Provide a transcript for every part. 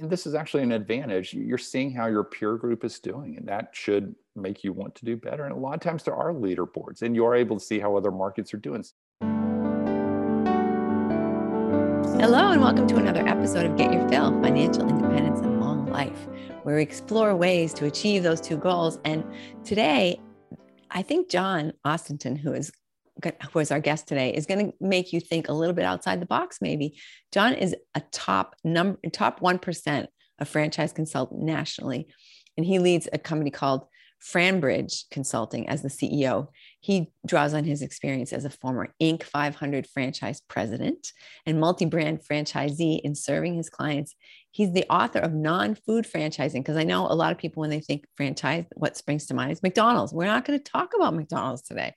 and this is actually an advantage. You're seeing how your peer group is doing, and that should make you want to do better. And a lot of times there are leaderboards, and you are able to see how other markets are doing. Hello, and welcome to another episode of Get Your Fill Financial Independence and Long Life, where we explore ways to achieve those two goals. And today, I think John Ostenton, who is who is our guest today, is going to make you think a little bit outside the box. Maybe John is a top number, top one percent of franchise consultant nationally, and he leads a company called Franbridge Consulting as the CEO. He draws on his experience as a former Inc. 500 franchise president and multi brand franchisee in serving his clients. He's the author of Non Food Franchising, because I know a lot of people, when they think franchise, what springs to mind is McDonald's. We're not going to talk about McDonald's today.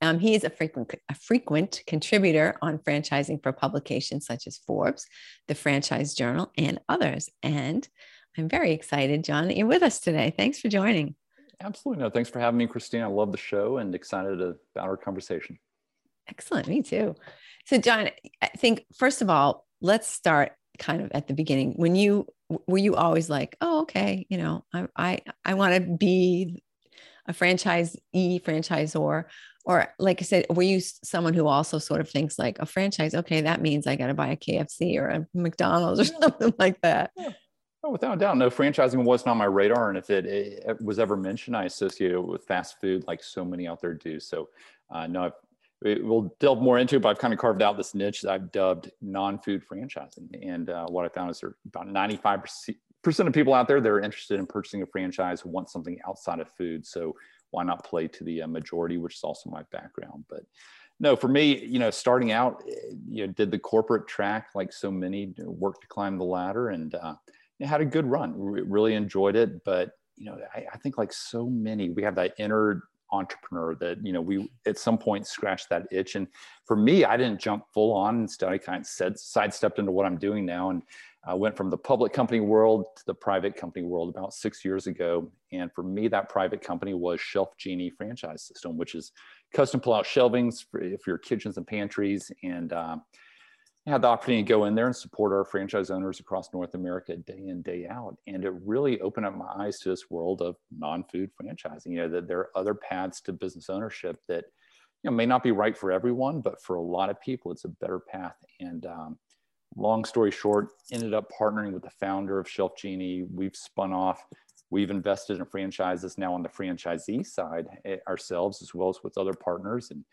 Um, he is a frequent, a frequent contributor on franchising for publications such as Forbes, the Franchise Journal, and others. And I'm very excited, John, that you're with us today. Thanks for joining. Absolutely. No, thanks for having me, Christine. I love the show and excited about our conversation. Excellent. Me too. So, John, I think first of all, let's start kind of at the beginning. When you were you always like, oh, okay, you know, I I, I want to be a franchisee, franchisor, or like I said, were you someone who also sort of thinks like a franchise? Okay, that means I got to buy a KFC or a McDonald's or something like that. Yeah. Oh, without a doubt, no. Franchising wasn't on my radar, and if it, it was ever mentioned, I associate it with fast food, like so many out there do. So, uh, no, I've, we'll delve more into it, but I've kind of carved out this niche that I've dubbed non-food franchising. And uh, what I found is there about 95 percent of people out there that are interested in purchasing a franchise who want something outside of food. So why not play to the uh, majority, which is also my background. But no, for me, you know, starting out, eh, you know, did the corporate track like so many, worked to climb the ladder, and uh, had a good run. We really enjoyed it, but you know, I, I, think like so many, we have that inner entrepreneur that you know we at some point scratched that itch. And for me, I didn't jump full on. Instead, I kind of said sidestepped into what I'm doing now, and I went from the public company world to the private company world about six years ago. And for me, that private company was Shelf Genie franchise system, which is custom pull-out shelvings for, for your kitchens and pantries, and uh, had the opportunity to go in there and support our franchise owners across North America day in, day out. And it really opened up my eyes to this world of non-food franchising. You know, that there are other paths to business ownership that, you know, may not be right for everyone, but for a lot of people, it's a better path. And um, long story short, ended up partnering with the founder of Shelf Genie. We've spun off, we've invested in franchises now on the franchisee side eh, ourselves, as well as with other partners. And,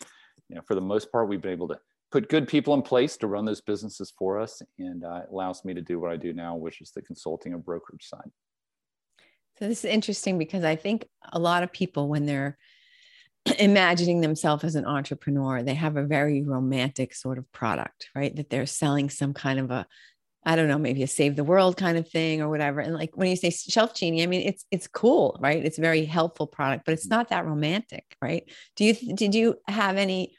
you know, for the most part, we've been able to put good people in place to run those businesses for us and uh, allows me to do what I do now, which is the consulting and brokerage side. So this is interesting because I think a lot of people, when they're imagining themselves as an entrepreneur, they have a very romantic sort of product, right? That they're selling some kind of a, I don't know, maybe a save the world kind of thing or whatever. And like when you say shelf genie, I mean it's it's cool, right? It's a very helpful product, but it's not that romantic, right? Do you did you have any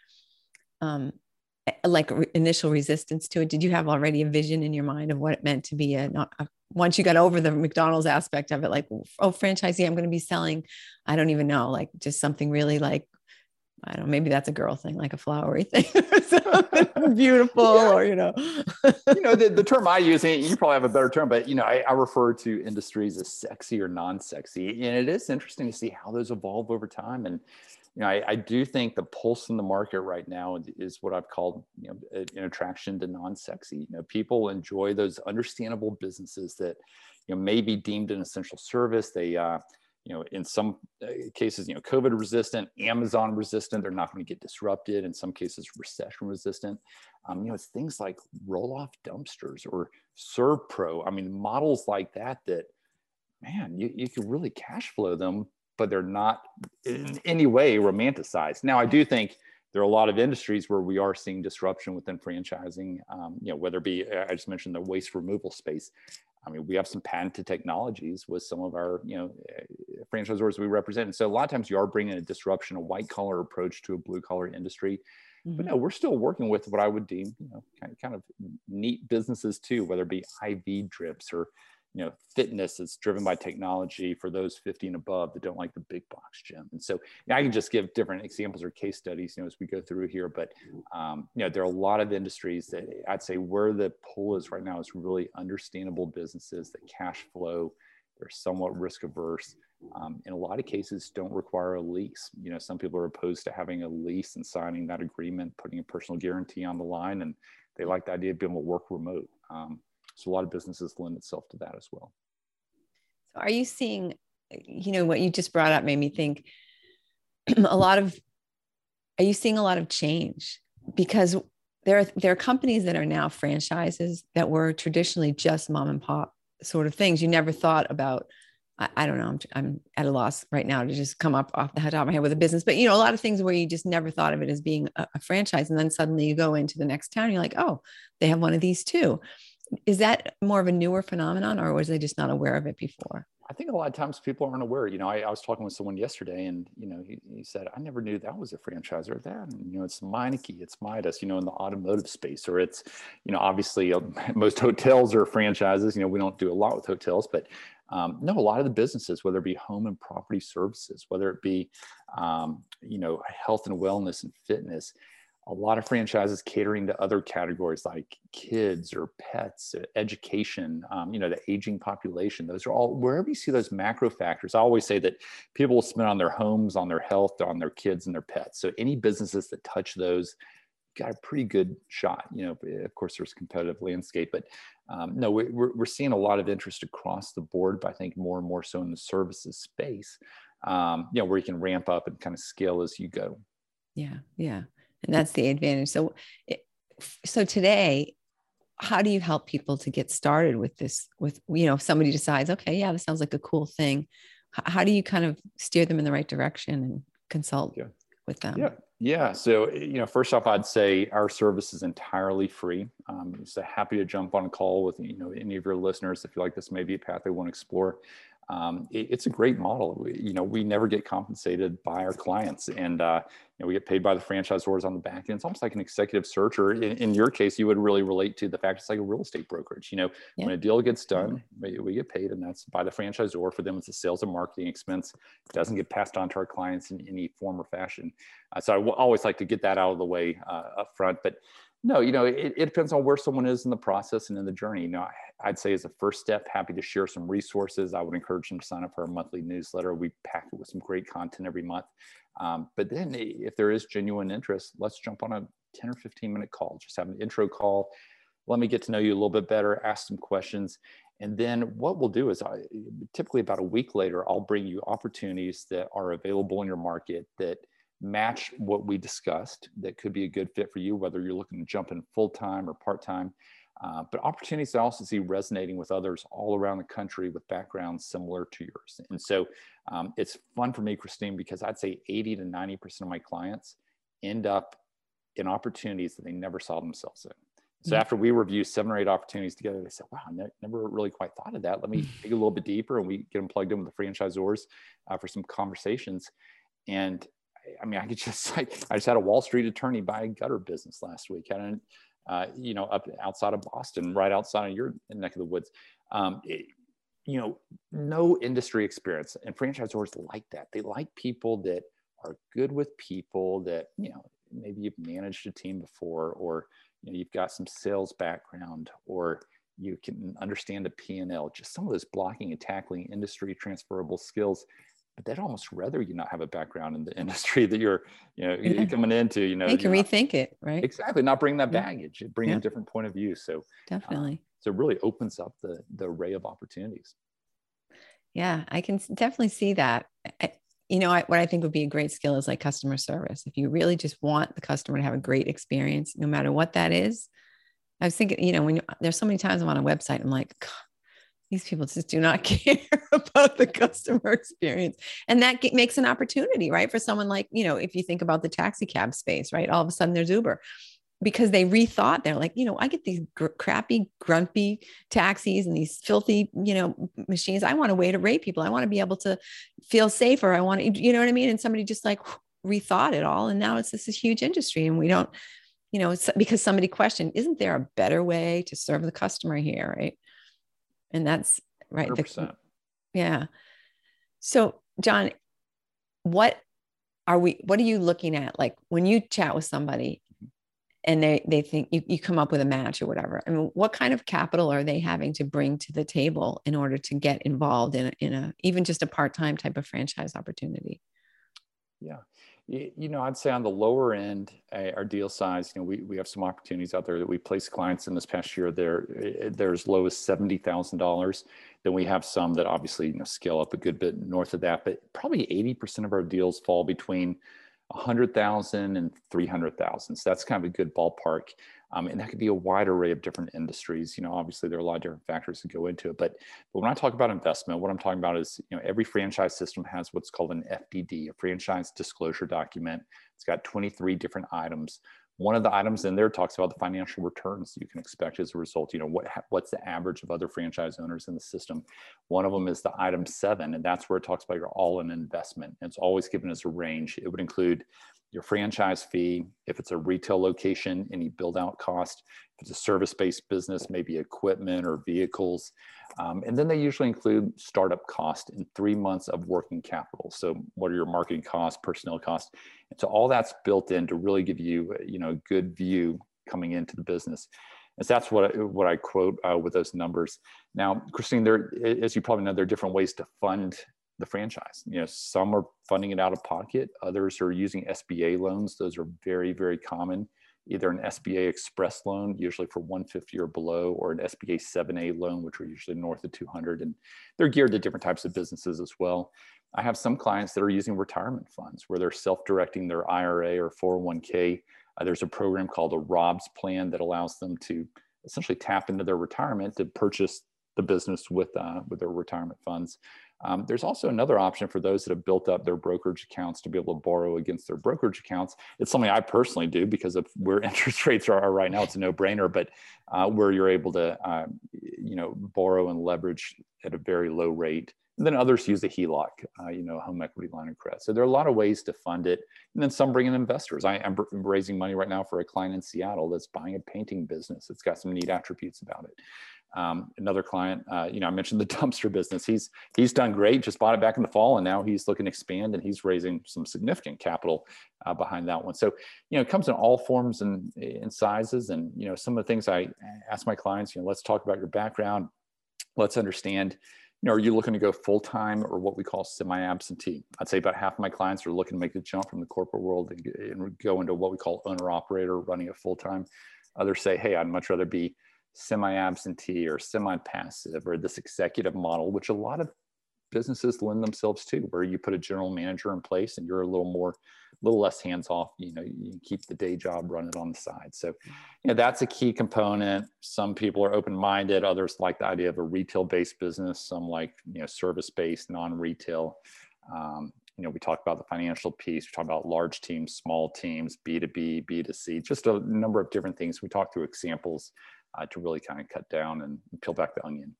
um, like initial resistance to it? Did you have already a vision in your mind of what it meant to be a, not a once you got over the McDonald's aspect of it, like, oh, franchisee, I'm going to be selling, I don't even know, like just something really like, I don't know, maybe that's a girl thing, like a flowery thing beautiful yeah. or, you know. you know, the, the term I use, and you probably have a better term, but, you know, I, I refer to industries as sexy or non-sexy. And it is interesting to see how those evolve over time. And, you know, I, I, do think the pulse in the market right now is what I've called, you know, an attraction to non-sexy. You know, people enjoy those understandable businesses that, you know, may be deemed an essential service. They, uh, you know, in some uh, cases, you know, COVID resistant, Amazon resistant. They're not going to get disrupted. In some cases, recession resistant. Um, you know, it's things like roll-off dumpsters or ServPro. I mean, models like that that, man, you, you can really cash flow them but they're not in any way romanticized. Now, I do think there are a lot of industries where we are seeing disruption within franchising. Um, you know, whether it be I just mentioned the waste removal space. I mean, we have some patented technologies with some of our you know franchisors we represent. And so a lot of times you are bringing a disruption, a white collar approach to a blue collar industry. Mm-hmm. But no, we're still working with what I would deem, you know, kind of, kind of neat businesses too, whether it be IV drips or you know fitness that's driven by technology for those 50 and above that don't like the big box gym. And so i can just give different examples or case studies you know as we go through here but um, you know there are a lot of industries that i'd say where the pull is right now is really understandable businesses that cash flow they're somewhat risk averse. Um, in a lot of cases don't require a lease. You know some people are opposed to having a lease and signing that agreement putting a personal guarantee on the line and they like the idea of being able to work remote. Um, so a lot of businesses lend itself to that as well. So are you seeing, you know, what you just brought up made me think a lot of, are you seeing a lot of change? Because there are, there are companies that are now franchises that were traditionally just mom and pop sort of things. You never thought about, I, don't know, I'm, I'm at a loss right now to just come up off the top of my head with a business, but you know, a lot of things where you just never thought of it as being a, a franchise. And then suddenly you go into the next town, you're like, oh, they have one of these too is that more of a newer phenomenon or was they just not aware of it before? I think a lot of times people aren't aware. You know, I, I was talking with someone yesterday, and you know, he, he, said, "I never knew that was a franchisor." That, you know, it's Meineke, it's Midas, you know, in the automotive space, or it's, you know, obviously uh, most hotels are franchises. You know, we don't do a lot with hotels, but um, no, a lot of the businesses, whether it be home and property services, whether it be, um, you know, health and wellness and fitness, a lot of franchises catering to other categories like kids or pets, uh, education, um, you know, the aging population. Those are all wherever you see those macro factors. I always say that people will spend on their homes, on their health, on their kids and their pets. So any businesses that touch those got a pretty good shot. You know, eh, of course, there's competitive landscape, but um, no, we're, we're seeing a lot of interest across the board, but I think more and more so in the services space, um, you know, where you can ramp up and kind of scale as you go. Yeah, yeah and that's the advantage. So so today how do you help people to get started with this with you know if somebody decides okay yeah this sounds like a cool thing how do you kind of steer them in the right direction and consult yeah. with them? Yeah. Yeah. So you know first off i'd say our service is entirely free. Um, so happy to jump on a call with you know any of your listeners if you like this may be a path they want to explore um, it, it's a great model. We, you know, we never get compensated by our clients, and uh, you know, we get paid by the franchisors on the back end. It's almost like an executive search, or in, in, your case, you would really relate to the fact it's like a real estate brokerage. You know, yeah. when a deal gets done, we, we, get paid, and that's by the franchisor. For them, it's a sales and marketing expense. It doesn't get passed on to our clients in any form or fashion. Uh, so I w- always like to get that out of the way uh, up front, but no, you know, it, it, depends on where someone is in the process and in the journey. You know, I'd say as a first step, happy to share some resources. I would encourage them to sign up for our monthly newsletter. We pack it with some great content every month. Um, but then if there is genuine interest, let's jump on a 10 or 15 minute call. Just have an intro call. Let me get to know you a little bit better, ask some questions. And then what we'll do is I, typically about a week later, I'll bring you opportunities that are available in your market that match what we discussed that could be a good fit for you, whether you're looking to jump in full time or part time. Uh, but opportunities I also see resonating with others all around the country with backgrounds similar to yours. And so um, it's fun for me, Christine, because I'd say 80 to 90% of my clients end up in opportunities that they never saw themselves in. So mm-hmm. after we review seven or eight opportunities together, they said, wow, I never really quite thought of that. Let me dig a little bit deeper and we get them plugged in with the franchisors uh, for some conversations. And I mean, I could just like I just had a Wall Street attorney buy a gutter business last week, uh, you know, up outside of Boston, right outside of your neck of the woods. Um, it, you know, no industry experience, and franchisors like that. They like people that are good with people. That you know, maybe you've managed a team before, or you know, you've got some sales background, or you can understand the P&L. Just some of those blocking and tackling industry transferable skills they'd almost rather you not have a background in the industry that you're, you know, yeah. coming into, you know, you can rethink it, right? Exactly. Not bring that baggage, bring yeah. a different point of view. So uh, definitely. Uh, so it really opens up the, the array of opportunities. Yeah, I can definitely see that. I, you know, I, what I think would be a great skill is like customer service. If you really just want the customer to have a great experience, no matter what that is. I was thinking, you know, when there's so many times I'm on a website, I'm like, these people just do not care about the customer experience. And that makes an opportunity right for someone like you know if you think about the taxi cab space right all of a sudden there's uber. Because they rethought they're like you know i get these gr- crappy grumpy taxis and these filthy you know machines. I want a way to rate people. I want to be able to feel safer. I want to you know what i mean? And somebody just like rethought it all. And now it's this is huge industry and we don't you know because somebody questioned isn't there a better way to serve the customer here? Right and that's right? Hundred The, yeah. So, John, what are we? What are you looking at? Like when you chat with somebody, and they they think you, you come up with a match or whatever i mean what kind of capital are they having to bring to the table in order to get involved in a, in a even just a part-time type of franchise opportunity yeah you know i'd say on the lower end uh, our deal size you know we, we have some opportunities out there that we place clients in this past year there eh, they're as low as $70000 then we have some that obviously you know scale up a good bit north of that but probably 80% of our deals fall between 100,000 and 300,000. So that's kind of a good ballpark. Um, and that could be a wide array of different industries. You know, obviously there are a lot of different factors that go into it. But, but when I talk about investment, what I'm talking about is, you know, every franchise system has what's called an FDD, a franchise disclosure document. It's got 23 different items one of the items in there talks about the financial returns you can expect as a result. You know, what what's the average of other franchise owners in the system? One of them is the item seven, and that's where it talks about your all-in investment. And it's always given as a range. It would include your franchise fee, if it's a retail location, any build out cost, if it's a service based business, maybe equipment or vehicles. Um, and then they usually include startup cost in three months of working capital. So, what are your marketing costs, personnel costs? And so, all that's built in to really give you, you know, a good view coming into the business. And so that's what I, what I quote uh, with those numbers. Now, Christine, there, as you probably know, there are different ways to fund the franchise. You know, some are funding it out of pocket, others are using SBA loans. Those are very, very common. Either an SBA Express loan, usually for 150 or below, or an SBA 7A loan, which are usually north of 200, and they're geared to different types of businesses as well. I have some clients that are using retirement funds where they're self-directing their IRA or 401k. Uh, there's a program called a ROBS plan that allows them to essentially tap into their retirement to purchase the business with uh, with their retirement funds. Um, there's also another option for those that have built up their brokerage accounts to be able to borrow against their brokerage accounts. It's something I personally do because of where interest rates are right now. It's a no-brainer, but uh, where you're able to, uh, you know, borrow and leverage at a very low rate. And then others use a HELOC, uh, you know, home equity line of credit. So there are a lot of ways to fund it. And then some bring in investors. I am raising money right now for a client in Seattle that's buying a painting business. It's got some neat attributes about it. Um, another client, uh, you know, I mentioned the dumpster business. He's he's done great. Just bought it back in the fall, and now he's looking to expand, and he's raising some significant capital uh, behind that one. So, you know, it comes in all forms and in sizes. And you know, some of the things I ask my clients, you know, let's talk about your background. Let's understand. You know, are you looking to go full time or what we call semi absentee? I'd say about half of my clients are looking to make the jump from the corporate world and go into what we call owner operator, running it full time. Others say, hey, I'd much rather be semi-absentee or semi-passive or this executive model, which a lot of businesses lend themselves to, where you put a general manager in place and you're a little more, a little less hands off. You know, you keep the day job running on the side. So, you know, that's a key component. Some people are open-minded. Others like the idea of a retail-based business. Some like you know service-based, non-retail. Um, you know, we talk about the financial piece. We talk about large teams, small teams, B2B, B2C, just a number of different things. We talk through examples uh, to really kind of cut down and peel back the onion.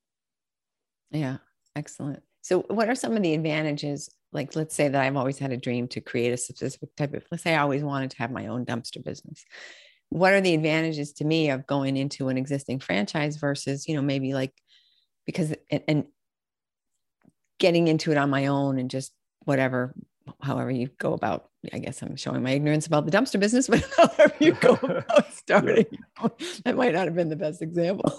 Yeah, excellent. So, what are some of the advantages? Like, let's say that I've always had a dream to create a specific type of, let's say I always wanted to have my own dumpster business. What are the advantages to me of going into an existing franchise versus, you know, maybe like, because, and, and getting into it on my own and just whatever however you go about i guess i'm showing my ignorance about the dumpster business but however you go about starting? Yeah. that might not have been the best example.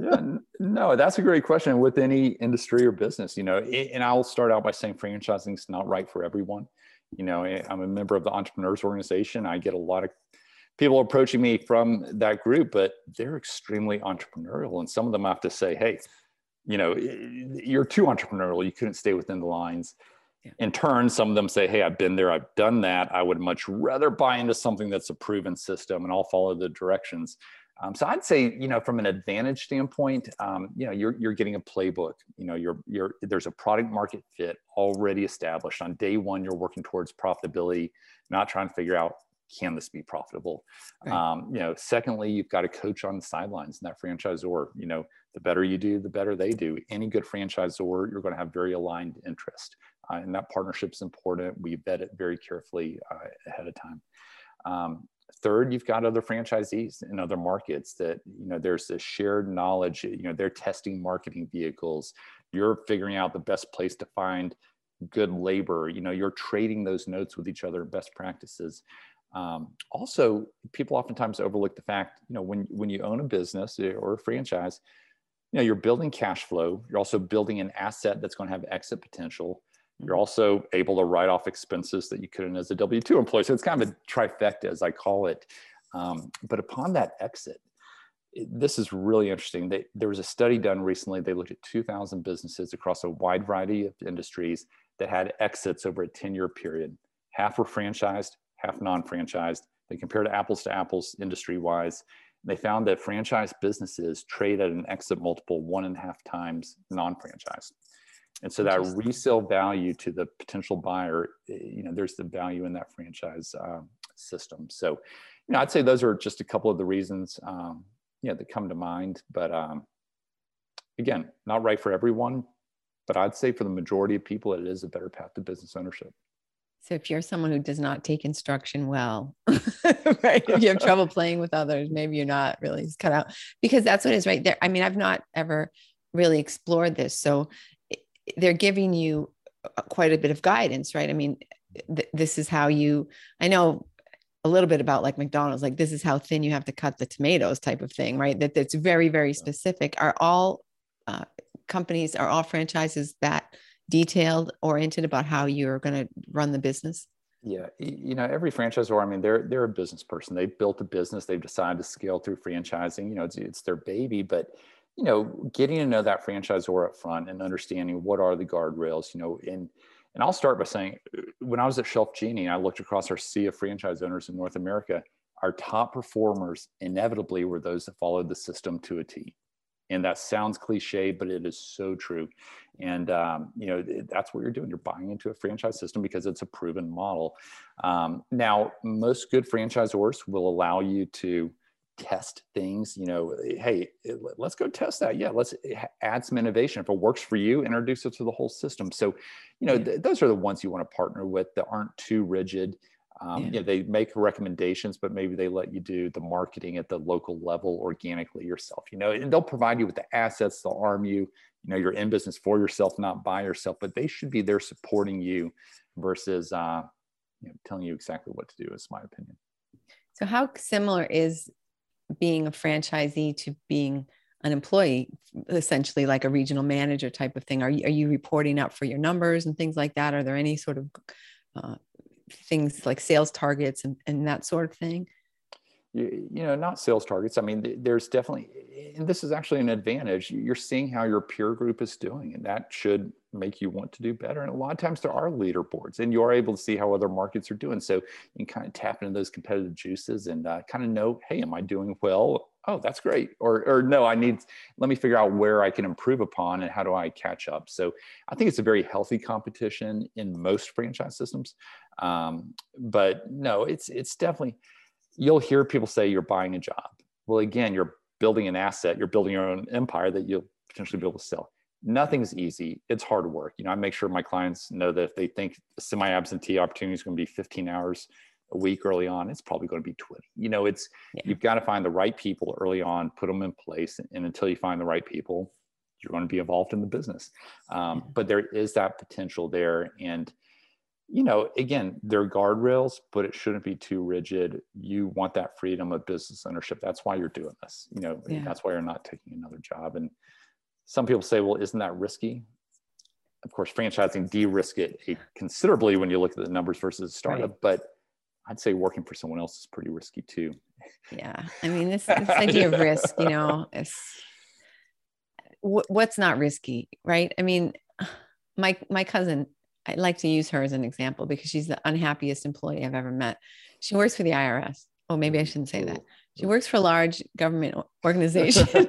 Yeah, no that's a great question with any industry or business you know and i'll start out by saying franchising is not right for everyone. You know eh, i'm a member of the entrepreneurs organization. I get a lot of people approaching me from that group but they're extremely entrepreneurial and some of them have to say hey you know you're too entrepreneurial. You couldn't stay within the lines In turn, some of them say, Hey, I've been there, I've done that. I would much rather buy into something that's a proven system and I'll follow the directions. Um, so I'd say, you know, from an advantage standpoint, um, you know, you're, you're getting a playbook, you know, you're, you're, there's a product market fit already established on day one, you're working towards profitability, not trying to figure out, can this be profitable? Right. Um, you know, secondly, you've got a coach on the sidelines and that franchisor, you know, the better you do, the better they do. Any good franchisor, you're going to have very aligned interest uh, and that partnership is important. We vet it very carefully uh, ahead of time. Um, third, you've got other franchisees in other markets that, you know, there's a shared knowledge, you know, they're testing marketing vehicles. You're figuring out the best place to find good labor. You know, you're trading those notes with each other, best practices. Um, also, people oftentimes overlook the fact, you know, when, when you own a business or a franchise, you know, you're building cash flow. You're also building an asset that's going to have exit potential. You're also able to write off expenses that you couldn't as a W 2 employee. So it's kind of a trifecta, as I call it. Um, but upon that exit, this is really interesting. They, there was a study done recently. They looked at 2,000 businesses across a wide variety of industries that had exits over a 10 year period. Half were franchised, half non franchised. They compared apples to apples industry wise. They found that franchise businesses trade at an exit multiple one and a half times non franchised. And so that resale value to the potential buyer, eh, you know, there's the value in that franchise uh, system. So, you know, I'd say those are just a couple of the reasons, um, you know, that come to mind. But um, again, not right for everyone, but I'd say for the majority of people, it is a better path to business ownership. So if you're someone who does not take instruction well, right? If you have trouble playing with others, maybe you're not really cut out because that's what is right there. I mean, I've not ever really explored this. So they're giving you uh, quite a bit of guidance, right? I mean, th- this is how you, I know a little bit about like McDonald's, like this is how thin you have to cut the tomatoes type of thing, right? That that's very, very specific. Are all uh, companies, are all franchises that detailed, oriented about how you're going to run the business? Yeah, you know, every franchisor, I mean, they're they're a business person. They've built a business. They've decided to scale through franchising. You know, it's, it's their baby, but you know, getting to know that franchisor up front and understanding what are the guardrails, you know, and and I'll start by saying uh, when I was at Shelf Genie, I looked across our sea of franchise owners in North America, our top performers inevitably were those that followed the system to a T. And that sounds cliche, but it is so true. And um, you know that's what you're doing. You're buying into a franchise system because it's a proven model. Um, now, most good franchisors will allow you to test things you know hey let's go test that yeah let's add some innovation if it works for you introduce it to the whole system so you know th- those are the ones you want to partner with that aren't too rigid um, yeah. you know, they make recommendations but maybe they let you do the marketing at the local level organically yourself you know and they'll provide you with the assets they'll arm you you know you're in business for yourself not by yourself but they should be there supporting you versus uh, you know, telling you exactly what to do is my opinion so how similar is being a franchisee to being an employee, essentially like a regional manager type of thing? Are you, are you reporting out for your numbers and things like that? Are there any sort of uh, things like sales targets and, and that sort of thing? You, you know, not sales targets. I mean, there's definitely, and this is actually an advantage. You're seeing how your peer group is doing, and that should make you want to do better. And a lot of times there are leaderboards, and you are able to see how other markets are doing. So you can kind of tap into those competitive juices and uh, kind of know, hey, am I doing well? Oh, that's great. Or, or no, I need. Let me figure out where I can improve upon and how do I catch up. So I think it's a very healthy competition in most franchise systems. Um, but no, it's it's definitely. You'll hear people say you're buying a job. Well, again, you're building an asset. You're building your own empire that you'll potentially be able to sell nothing's easy. It's hard work. You know, I make sure my clients know that if they think semi-absentee opportunity is going to be 15 hours a week early on, it's probably going to be 20. You know, it's yeah. you've got to find the right people early on, put them in place, and until you find the right people, you're going to be involved in the business. Um, but there is that potential there, and you know, again, there are guardrails, but it shouldn't be too rigid. You want that freedom of business ownership. That's why you're doing this. You know, yeah. that's why you're not taking another job and some people say, well, isn't that risky? Of course, franchising de-risk it considerably when you look at the numbers versus a startup, right. but I'd say working for someone else is pretty risky too. Yeah, I mean this, this idea of risk, you know, is what's not risky, right? I mean, my my cousin, I like to use her as an example because she's the unhappiest employee I've ever met. She works for the IRS. Oh, maybe I shouldn't say that. She works for a large government organization.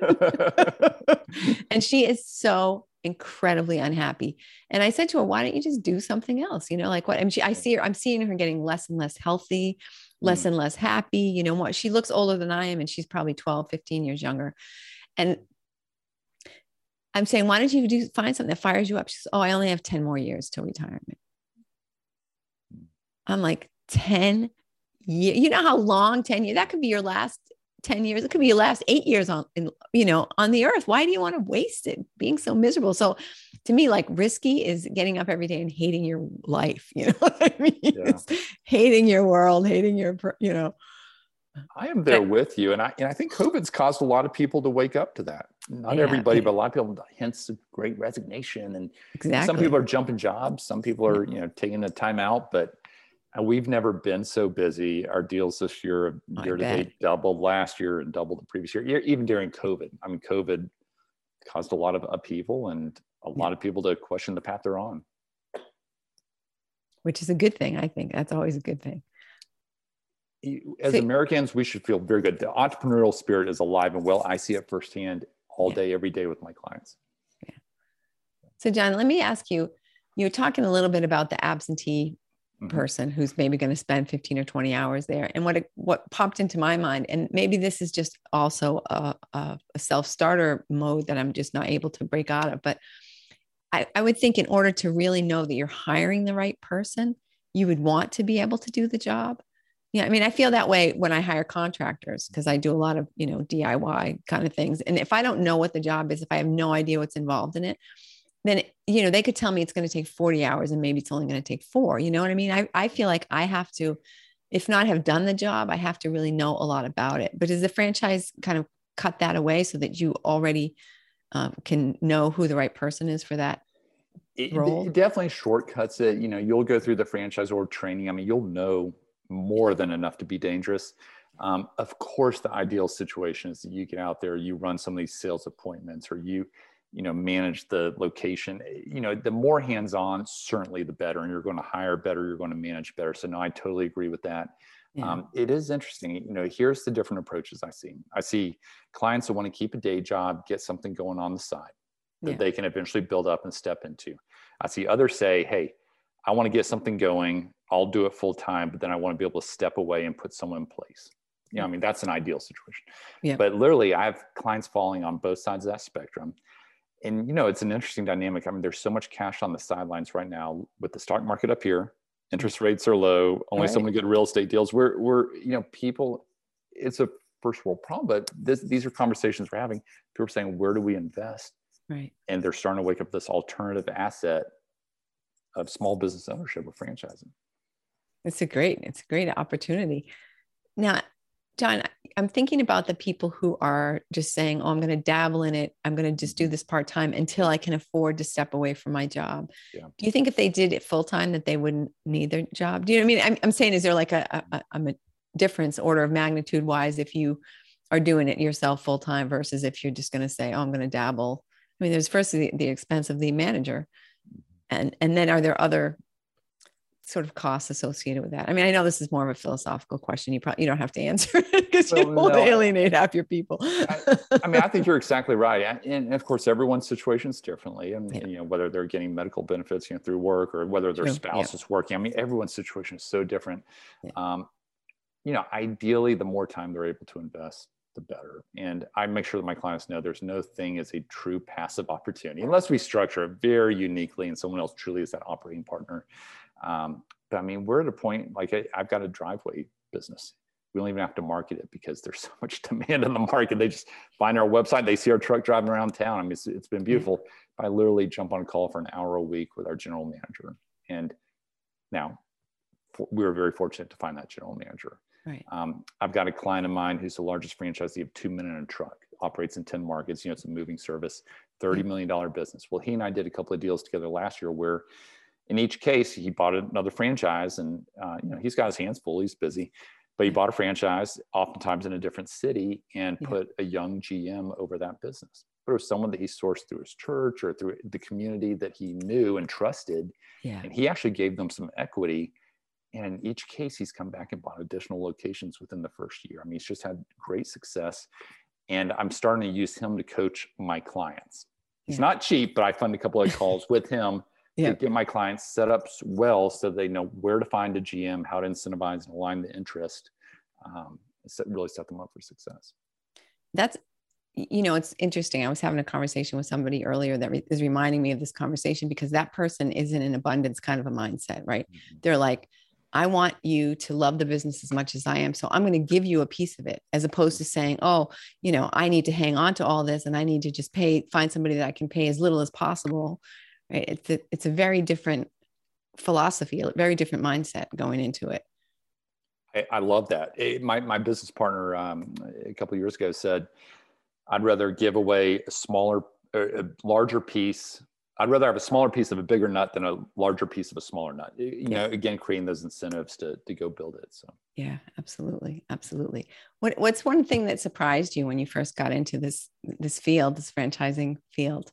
and she is so incredibly unhappy. And I said to her, why don't you just do something else? You know, like what? I mean, she, I see her, I'm seeing her getting less and less healthy, less mm. and less happy. You know what? She looks older than I am, and she's probably 12, 15 years younger. And I'm saying, why don't you do find something that fires you up? She says, Oh, I only have 10 more years till retirement. I'm like, 10 years. You know how long 10 years, that could be your last 10 years. It could be your last eight years on, in, you know, on the earth. Why do you want to waste it being so miserable? So to me, like risky is getting up every day and hating your life. You know what I mean? Yeah. hating your world, hating your, you know, I am there with you, and I and I think COVID's caused a lot of people to wake up to that. Not yeah, everybody, yeah. but a lot of people. Hence, the great resignation, and exactly. some people are jumping jobs. Some people are, you know, taking a time out. But Uh, we've never been so busy. Our deals this year, year to date, doubled last year and doubled the previous year. Even during COVID, I mean, COVID caused a lot of upheaval and a lot of people to question the path they're on. Which is a good thing, I think. That's always a good thing as Americans, we should feel very good. The entrepreneurial spirit is alive and well. I see it firsthand all yeah. day, every day with my clients. Yeah. So, John, let me ask you you're talking a little bit about the absentee mm-hmm. person who's maybe going to spend 15 or 20 hours there. And what, what popped into my mind, and maybe this is just also a, a, a self starter mode that I'm just not able to break out of, but I, I would think in order to really know that you're hiring the right person, you would want to be able to do the job yeah, I mean, I feel that way when I hire contractors because I do a lot of, you know, DIY kind of things. And if I don't know what the job is, if I have no idea what's involved in it, then, you know, they could tell me it's going to take 40 hours and maybe it's only going to take four. You know what I mean? I, I feel like I have to, if not have done the job, I have to really know a lot about it. But does the franchise kind of cut that away so that you already um, can know who the right person is for that it, it, definitely shortcuts it. You know, you'll go through the franchise or training. I mean, you'll know more than enough to be dangerous. Um, of course, the ideal situation is that you get out there, you run some of these sales appointments, or you, you know, manage the location. You know, the more hands-on, certainly the better, and you're going to hire better, you're going to manage better. So no, I totally agree with that. Yeah. Um, it is interesting. You know, here's the different approaches I see. I see clients that want to keep a day job, get something going on the side that yeah. they can eventually build up and step into. I see others say, hey, I want to get something going. I'll do it full time, but then I want to be able to step away and put someone in place. You know, I mean, that's an ideal situation. Yeah. But literally, I have clients falling on both sides of that spectrum. And, you know, it's an interesting dynamic. I mean, there's so much cash on the sidelines right now with the stock market up here. Interest rates are low. Only right. so many good real estate deals. We're, we're, you know, people, it's a first world problem, but this, these are conversations we're having. People are saying, where do we invest? Right. And they're starting to wake up this alternative asset of small business ownership or franchising. It's a great, it's a great opportunity. Now, John, I'm thinking about the people who are just saying, "Oh, I'm going to dabble in it. I'm going to just do mm-hmm. this part time until I can afford to step away from my job." Yeah. Do you think if they did it full time that they wouldn't need their job? Do you know what I mean? I'm, I'm saying, is there like a, a, a difference order of magnitude wise if you are doing it yourself full time versus if you're just going to say, "Oh, I'm going to dabble." I mean, there's first the, the expense of the manager, mm-hmm. and and then are there other sort of costs associated with that? I mean, I know this is more of a philosophical question. You probably you don't have to answer it because well, you won't no, alienate half your people. I, I, mean, I think you're exactly right, and of course, everyone's situation is differently, and, yeah. you know whether they're getting medical benefits, you know, through work, or whether their True. spouse yeah. is working. I mean, everyone's situation is so different. Yeah. Um, you know, ideally, the more time they're able to invest, the better. And I make sure that my clients know there's no thing as a true passive opportunity unless we structure it very uniquely and someone else truly is that operating partner. Um, but I mean, we're at a point like I, I've got a driveway business. We don't even have to market it because there's so much demand in the market. They just find our website, they see our truck driving around town. I mean, it's, it's been beautiful. I literally jump on a call for an hour a week with our general manager. And now we were very fortunate to find that general manager. Right. Um, I've got a client of mine who's the largest franchisee of two men in a truck, operates in 10 markets. You know, it's a moving service, $30 million business. Well, he and I did a couple of deals together last year where in each case, he bought another franchise, and uh, you know he's got his hands full. He's busy, but he bought a franchise, oftentimes in a different city, and yeah. put a young GM over that business. But it was someone that he sourced through his church or through the community that he knew and trusted. Yeah. And he actually gave them some equity. And in each case, he's come back and bought additional locations within the first year. I mean, he's just had great success. And I'm starting to use him to coach my clients. He's yeah. not cheap, but I fund a couple of calls with him yeah. to get my clients set up well so they know where to find a GM, how to incentivize and align the interest, um, set, really set them up for success. That's, you know, it's interesting. I was having a conversation with somebody earlier that re- is reminding me of this conversation because that person is in an abundance kind of a mindset, right? Mm-hmm. They're like, I want you to love the business as much as I am. So I'm going to give you a piece of it as opposed to saying, oh, you know, I need to hang on to all this and I need to just pay, find somebody that I can pay as little as possible. Right. It's a, it's a very different philosophy, a very different mindset going into it. I, I love that. It, my, my business partner um, a couple years ago said, I'd rather give away a smaller, a larger piece I'd rather have a smaller piece of a bigger nut than a larger piece of a smaller nut. You know, again, creating those incentives to to go build it. So yeah, absolutely, absolutely. What what's one thing that surprised you when you first got into this this field, this franchising field?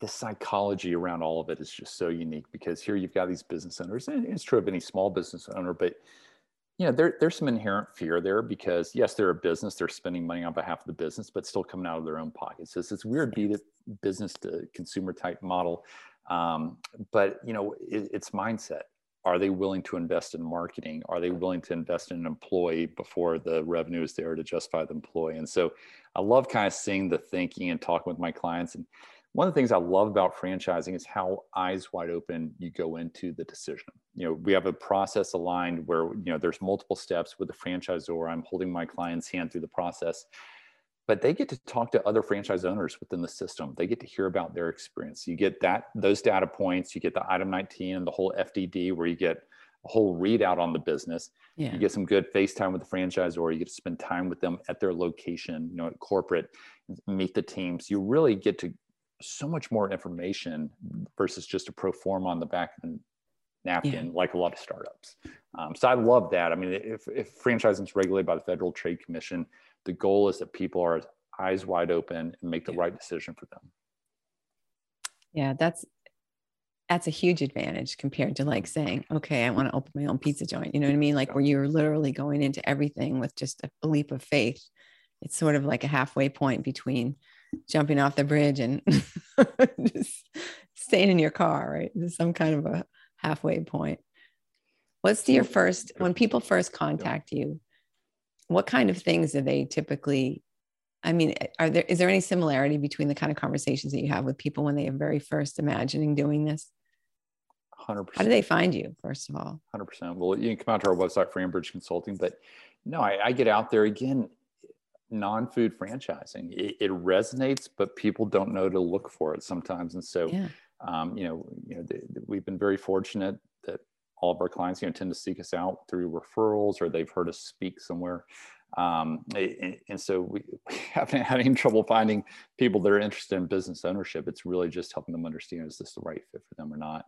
The psychology around all of it is just so unique because here you've got these business owners, and it's true of any small business owner, but you know, there, there's some inherent fear there because yes, they're a business, they're spending money on behalf of the business, but still coming out of their own pockets. So it's this weird B to business to consumer type model. Um, but you know, it, it's mindset. Are they willing to invest in marketing? Are they willing to invest in an employee before the revenue is there to justify the employee? And so I love kind of seeing the thinking and talking with my clients and one of the things I love about franchising is how eyes wide open you go into the decision. You know, we have a process aligned where, you know, there's multiple steps with the franchisor. I'm holding my client's hand through the process, but they get to talk to other franchise owners within the system. They get to hear about their experience. You get that, those data points, you get the item 19 and the whole FDD where you get a whole readout on the business. Yeah. You get some good FaceTime with the franchisor. You get to spend time with them at their location, you know, at corporate, meet the teams. You really get to so much more information versus just a pro form on the back of the napkin, yeah. like a lot of startups. Um, so I love that. I mean, if, if franchising is regulated by the Federal Trade Commission, the goal is that people are eyes wide open and make the yeah. right decision for them. Yeah, that's that's a huge advantage compared to like saying, okay, I want to open my own pizza joint. You know what I mean? Like where you're literally going into everything with just a leap of faith. It's sort of like a halfway point between jumping off the bridge and just staying in your car, right? There's some kind of a halfway point. What's your first, when people first contact you, what kind of things do they typically, I mean, are there, is there any similarity between the kind of conversations that you have with people when they are very first imagining doing this? 100%. How do they find you, first of all? 100%. Well, you can come out to our website, Franbridge Consulting, but no, I, I get out there again non-food franchising. It, it, resonates but people don't know to look for it sometimes. And so yeah. um, you know you know we've been very fortunate that all of our clients you know tend to seek us out through referrals or they've heard us speak somewhere. Um, and, and, so we, we, haven't had any trouble finding people that are interested in business ownership. It's really just helping them understand is this the right fit for them or not?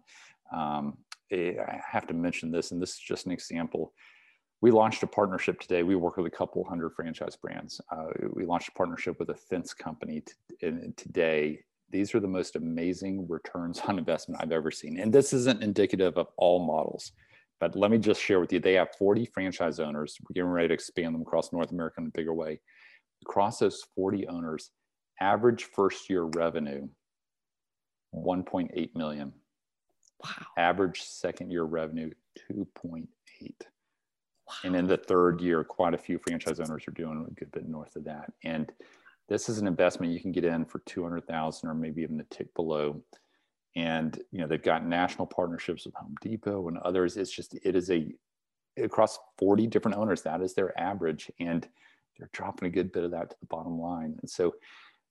Um, i have to mention this and this is just an example we launched a partnership today. We work with a couple hundred franchise brands. Uh, we launched a partnership with a fence company t- today. These are the most amazing returns on investment I've ever seen. And this isn't indicative of all models, but let me just share with you. They have 40 franchise owners. We're getting ready to expand them across North America in a bigger way. Across those 40 owners, average first year revenue 1.8 million. Wow. Average second year revenue 2.8. And in the third year, quite a few franchise owners are doing a good bit north of that. And this is an investment you can get in for 200,000 or maybe even a tick below. And, you know, they've got national partnerships with Home Depot and others. It's just, it is a, across 40 different owners, that is their average. And they're dropping a good bit of that to the bottom line. And so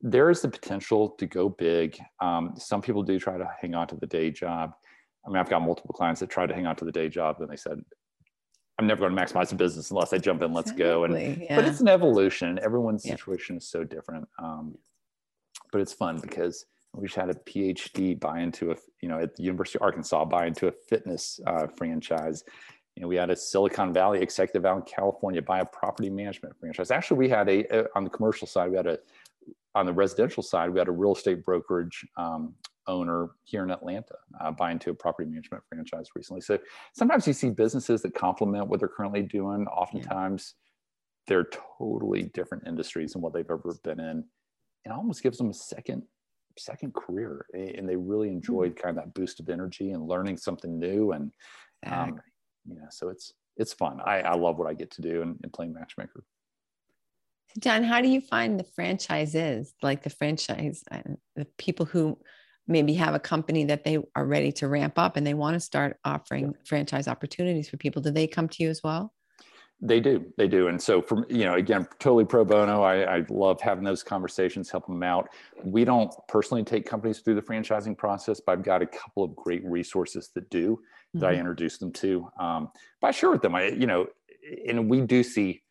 there is the potential to go big. Um, some people do try to hang on to the day job. I mean, I've got multiple clients that tried to hang on to the day job and they said, I'm never going to maximize the business unless I jump in, let's go. And yeah. but it's an evolution. Everyone's yeah. situation is so different. Um, but it's fun because we just had a PhD buy into a, you know, at the University of Arkansas buy into a fitness uh, franchise. You know, we had a Silicon Valley executive out in California buy a property management franchise. Actually, we had a, a on the commercial side, we had a on the residential side, we had a real estate brokerage um, owner here in Atlanta uh, buy into a property management franchise recently. So sometimes you see businesses that complement what they're currently doing. Oftentimes yeah. they're totally different industries than what they've ever been in. and almost gives them a second second career and they really hmm. enjoyed kind of that boost of energy and learning something new and um, exactly. yeah so it's it's fun I, I love what i get to do and, and playing matchmaker John, how do you find the franchises, like the franchise, uh, the people who maybe have a company that they are ready to ramp up and they want to start offering yeah. franchise opportunities for people do they come to you as well they do they do and so from you know again totally pro bono I, I love having those conversations help them out we don't personally take companies through the franchising process but i've got a couple of great resources that do that mm-hmm. i introduce them to um, but i share with them i you know and we do see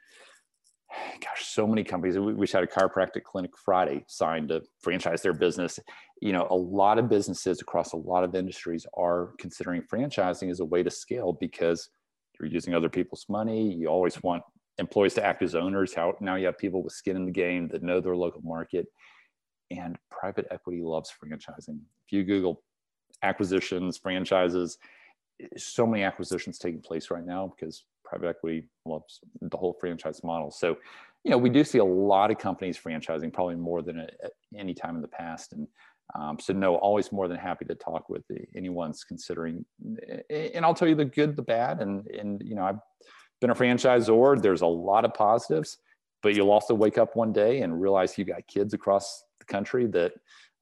gosh, so many companies. We, we just had a chiropractic clinic Friday signed to franchise their business. You know, a lot of businesses across a lot of industries are considering franchising as a way to scale because you're using other people's money. You always want employees to act as owners. How now you have people with skin in the game that know their local market. And private equity loves franchising. If you Google acquisitions, franchises, so many acquisitions taking place right now because private equity loves the whole franchise model. So, you know, we do see a lot of companies franchising, probably more than at any time in the past. And um, so, no, always more than happy to talk with anyone's considering. And I'll tell you the good, the bad, and and you know, I've been a franchisor. There's a lot of positives, but you'll also wake up one day and realize you got kids across the country that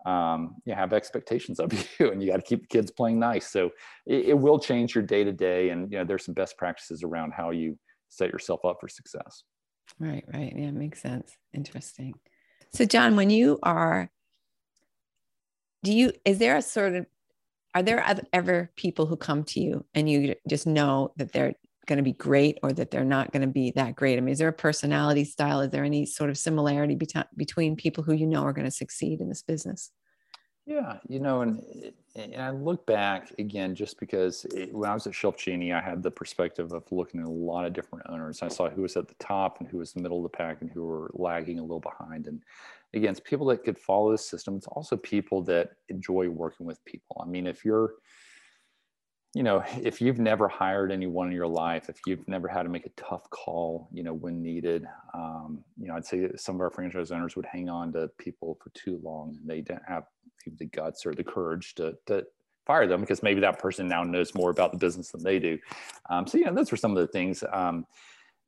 um, you have expectations of you and you got to keep the kids playing nice. So it, it will change your day to day. And, you know, there's some best practices around how you set yourself up for success. Right, right. Yeah, makes sense. Interesting. So, John, when you are, do you, is there a sort of, are there ever people who come to you and you just know that they're going to be great or that they're not going to be that great? I mean, is there a personality style? Is there any sort of similarity be- between people who you know are going to succeed in this business? Yeah, you know, and, and I look back again just because it, when I was at ShelfGenie, I had the perspective of looking at a lot of different owners. I saw who was at the top and who was the middle of the pack and who were lagging a little behind. And again, it's people that could follow the system. It's also people that enjoy working with people. I mean, if you're you know, if you've never hired anyone in your life, if you've never had to make a tough call, you know, when needed, um, you know, I'd say some of our franchise owners would hang on to people for too long and they didn't have the guts or the courage to, to fire them because maybe that person now knows more about the business than they do. Um, so, you know, those were some of the things. Um,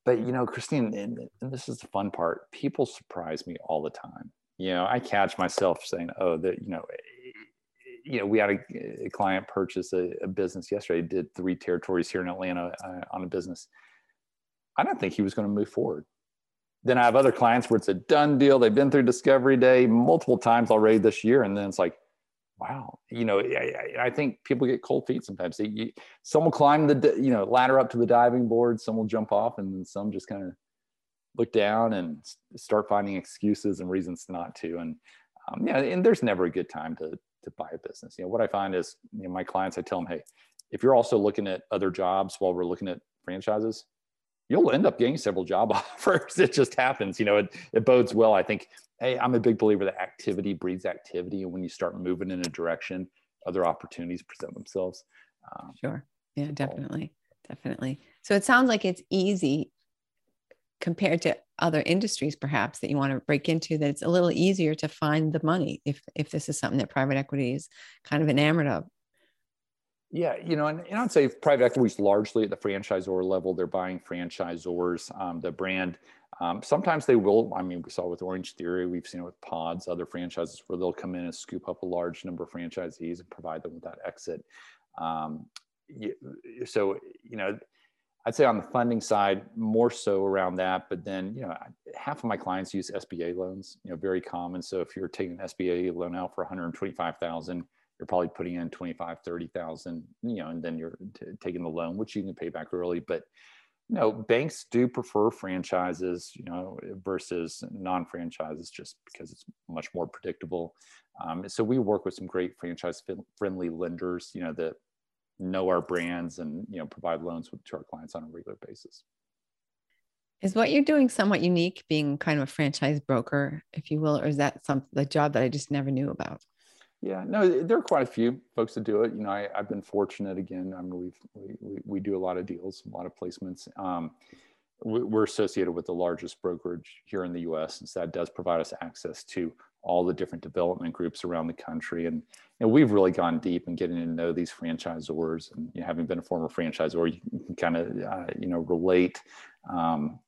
but, you know, Christine, and, and this is the fun part, people surprise me all the time. You know, I catch myself saying, oh, that, you know, you know, we had a, a client purchase a, a, business yesterday, did three territories here in Atlanta uh, on a business. I don't think he was going to move forward. Then I have other clients where it's a done deal. They've been through discovery day multiple times already this year. And then it's like, wow, you know, I, I think people get cold feet sometimes. You, some will climb the, you know, ladder up to the diving board. Some will jump off and then some just kind of look down and start finding excuses and reasons not to. And um, yeah, and there's never a good time to to buy a business. You know, what I find is, you know, my clients, I tell them, hey, if you're also looking at other jobs while we're looking at franchises, you'll end up getting several job offers. it just happens. You know, it, it bodes well. I think, hey, I'm a big believer that activity breeds activity. And when you start moving in a direction, other opportunities present themselves. Um, sure. Yeah, definitely. Definitely. So it sounds like it's easy compared to other industries perhaps that you want to break into that it's a little easier to find the money if if this is something that private equity is kind of enamored of yeah you know and, and i'd say private equity is largely at the franchisor level they're buying franchisors um, the brand um, sometimes they will i mean we saw with Orangetheory we've seen it with pods other franchises where they'll come in and scoop up a large number of franchisees and provide them with that exit um, so you know I'd say on the funding side, more so around that. But then, you know, half of my clients use SBA loans, you know, very common. So if you're taking an SBA loan out for 125,000, you're probably putting in 25, 30,000, you know, and then you're t- taking the loan, which you can pay back early. But, you know, banks do prefer franchises, you know, versus non-franchises just because it's much more predictable. Um, so we work with some great franchise friendly lenders, you know, that know our brands and you know provide loans with, to our clients on a regular basis is what you're doing somewhat unique being kind of a franchise broker if you will or is that some the job that i just never knew about yeah no there are quite a few folks that do it you know I, have been fortunate again i mean we've we, we do a lot of deals a lot of placements um, we're associated with the largest brokerage here in the us and so that does provide us access to all the different development groups around the country. And know, we've really gone deep in getting to know these franchisors. And you know, having been a former franchisor, you can kind of uh, you know relate. Um,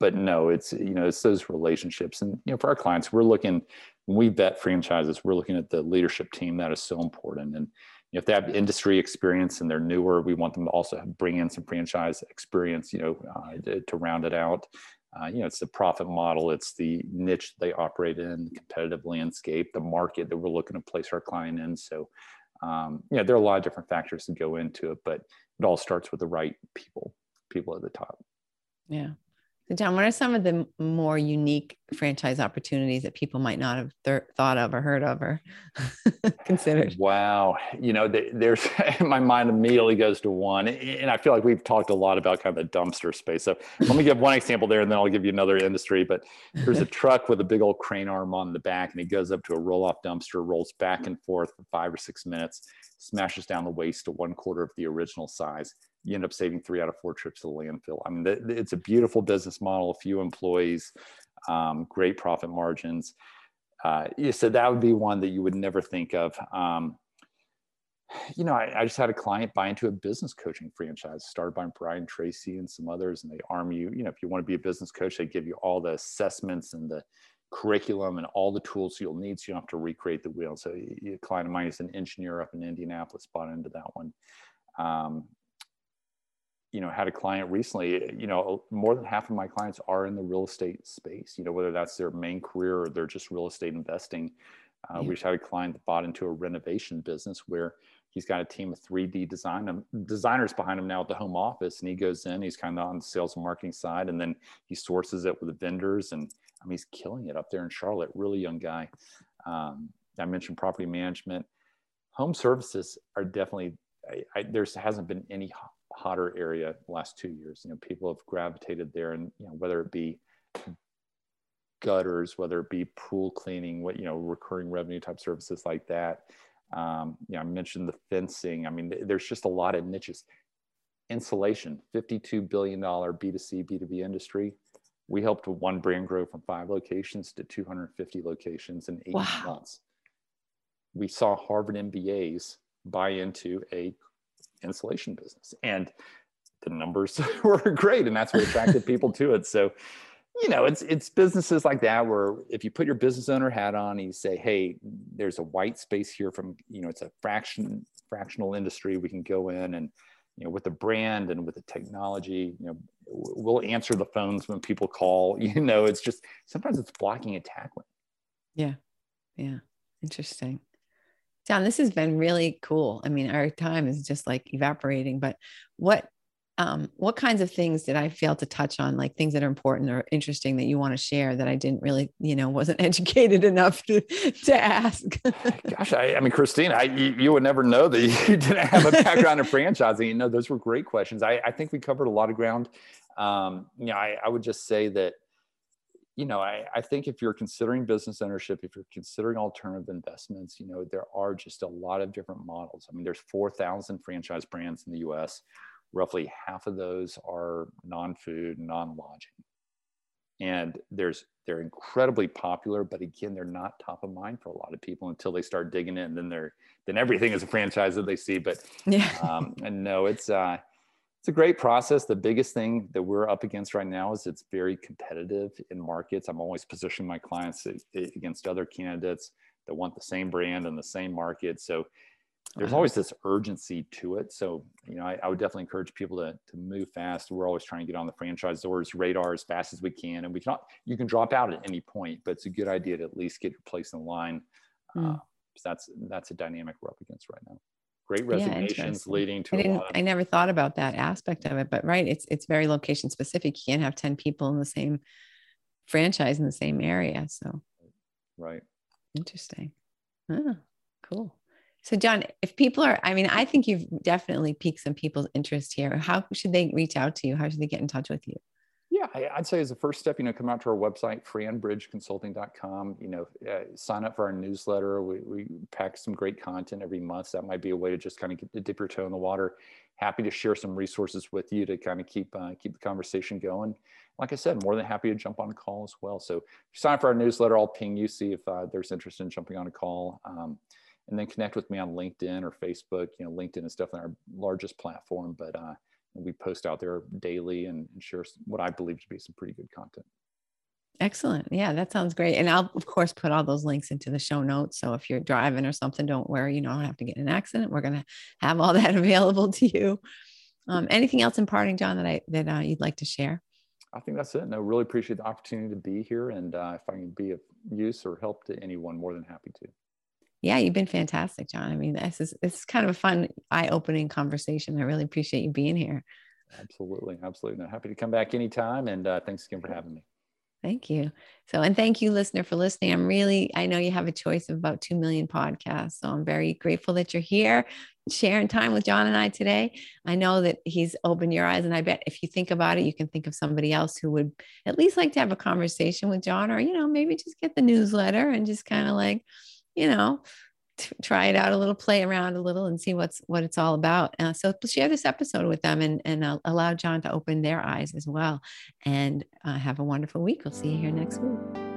but no, it's you know it's those relationships, and you know for our clients, we're looking when we vet franchises, we're looking at the leadership team. That is so important. And if they have industry experience and they're newer, we want them to also bring in some franchise experience, you know, uh, to, round it out. Uh, you know, it's the profit model, it's the niche they operate in, the competitive landscape, the market that we're looking to place our client in. So, um, yeah, there are a lot of different factors that go into it, but it all starts with the right people, people at the top. Yeah. So, John, what are some of the more unique franchise opportunities that people might not have th- thought of or heard of or considered? Wow. You know, there's my mind immediately goes to one. And I feel like we've talked a lot about kind of the dumpster space. So let me give one example there and then I'll give you another industry. But there's a truck with a big old crane arm on the back and it goes up to a roll off dumpster, rolls back and forth for five or six minutes, smashes down the waste to one quarter of the original size you end up saving three out of four trips to the landfill. I mean, it's a beautiful business model, a few employees, um, great profit margins. Uh, so that would be one that you would never think of. Um, you know, I, I, just had a client buy into a business coaching franchise started by Brian Tracy and some others, and they arm you. You know, if you want to be a business coach, they give you all the assessments and the curriculum and all the tools you'll need, so you don't have to recreate the wheel. So, a client of mine is an engineer up in Indianapolis, bought into that one. Um, you know had a client recently you know more than half of my clients are in the real estate space you know whether that's their main career or they're just real estate investing. Uh, yeah. we just had a client that bought into a renovation business where he's got a team of 3d design um, designers behind him now at the home office and he goes in he's kind of on the sales and marketing side and then he sources it with the vendors and I mean, he's killing it up there in charlotte really young guy. Um, i mentioned property management. Home services are definitely I, I, there hasn't been any hotter area last two years. You know, people have gravitated there, and you know, whether it be gutters, whether it be pool cleaning, what you know, recurring revenue type services like that. Um, you know, I mentioned the fencing. I mean, there's just a lot of niches. Insulation, $52 billion B2C, B2B industry. We helped one brand grow from five locations to 250 locations in eight wow. months. We saw Harvard MBAs buy into a insulation business. And the numbers were great and that's what attracted people to it. So you know it's it's businesses like that where if you put your business owner hat on and you say hey there's a white space here from you know it's a fraction fractional industry. We can go in and you know with the brand and with the technology you know we'll answer the phones when people call. You know it's just sometimes it's blocking and tackling. Yeah. Yeah. Interesting John, this has been really cool. I mean, our time is just like evaporating, but what um, what kinds of things did I fail to touch on, like things that are important or interesting that you want to share that I didn't really, you know, wasn't educated enough to, to ask? Gosh, I, I mean, Christine, I, you, you, would never know that you didn't have a background in franchising. You know, those were great questions. I, I think we covered a lot of ground. Um, you know, I, I would just say that you know, I, I think if you're considering business ownership, if you're considering alternative investments, you know, there are just a lot of different models. I mean, there's 4,000 franchise brands in the US. Roughly half of those are non-food, non-lodging. And there's they're incredibly popular, but again, they're not top of mind for a lot of people until they start digging in. Then they're then everything is a franchise that they see. But yeah, um, and no, it's uh, it's a great process. The biggest thing that we're up against right now is it's very competitive in markets. I'm always positioning my clients against other candidates that want the same brand and the same market. So there's always this urgency to it. So, you know, I, I, would definitely encourage people to, to move fast. We're always trying to get on the franchisors radar as fast as we can. And we can, you can drop out at any point, but it's a good idea to at least get your place in line. Mm. Uh, that's, that's a dynamic we're up against right now great resignations yeah, leading to I, didn't, I never thought about that aspect of it but right it's it's very location specific. You can't have 10 people in the same franchise in the same area so right. Interesting. Oh, cool. So john if people are i mean i think you've definitely piqued some people's interest here. How should they reach out to you? How should they get in touch with you I'd say as a first step, you know, come out to our website, franbridgeconsulting.com, you know, uh, sign up for our newsletter. We, we pack some great content every month. So that might be a way to just kind of get, dip your toe in the water. Happy to share some resources with you to kind of keep, uh, keep the conversation going. Like I said, more than happy to jump on a call as well. So sign up for our newsletter, I'll ping you, see if uh, there's interest in jumping on a call. Um, and then connect with me on LinkedIn or Facebook. You know, LinkedIn is definitely our largest platform, but uh, we post out there daily and, and share what I believe to be some pretty good content. Excellent. Yeah, that sounds great. And I'll, of course, put all those links into the show notes. So if you're driving or something, don't worry, you know, I don't have to get in an accident. We're going to have all that available to you. Um, anything else imparting, John, that I that uh, you'd like to share? I think that's it. No, really appreciate the opportunity to be here, and uh, if I can be of use or help to anyone, more than happy to. Yeah, you've been fantastic, John. I mean, this is this is kind of a fun, eye-opening conversation. I really appreciate you being here. Absolutely, absolutely. No, happy to come back anytime, and uh, thanks again for having me. Thank you. So, and thank you, listener, for listening. I'm really, I know you have a choice of about 2 million podcasts. So I'm very grateful that you're here sharing time with John and I today. I know that he's opened your eyes. And I bet if you think about it, you can think of somebody else who would at least like to have a conversation with John, or, you know, maybe just get the newsletter and just kind of like, you know, t- try it out a little, play around a little, and see what's what it's all about. Uh, so share this episode with them and and uh, allow John to open their eyes as well. And uh, have a wonderful week. We'll see you here next week.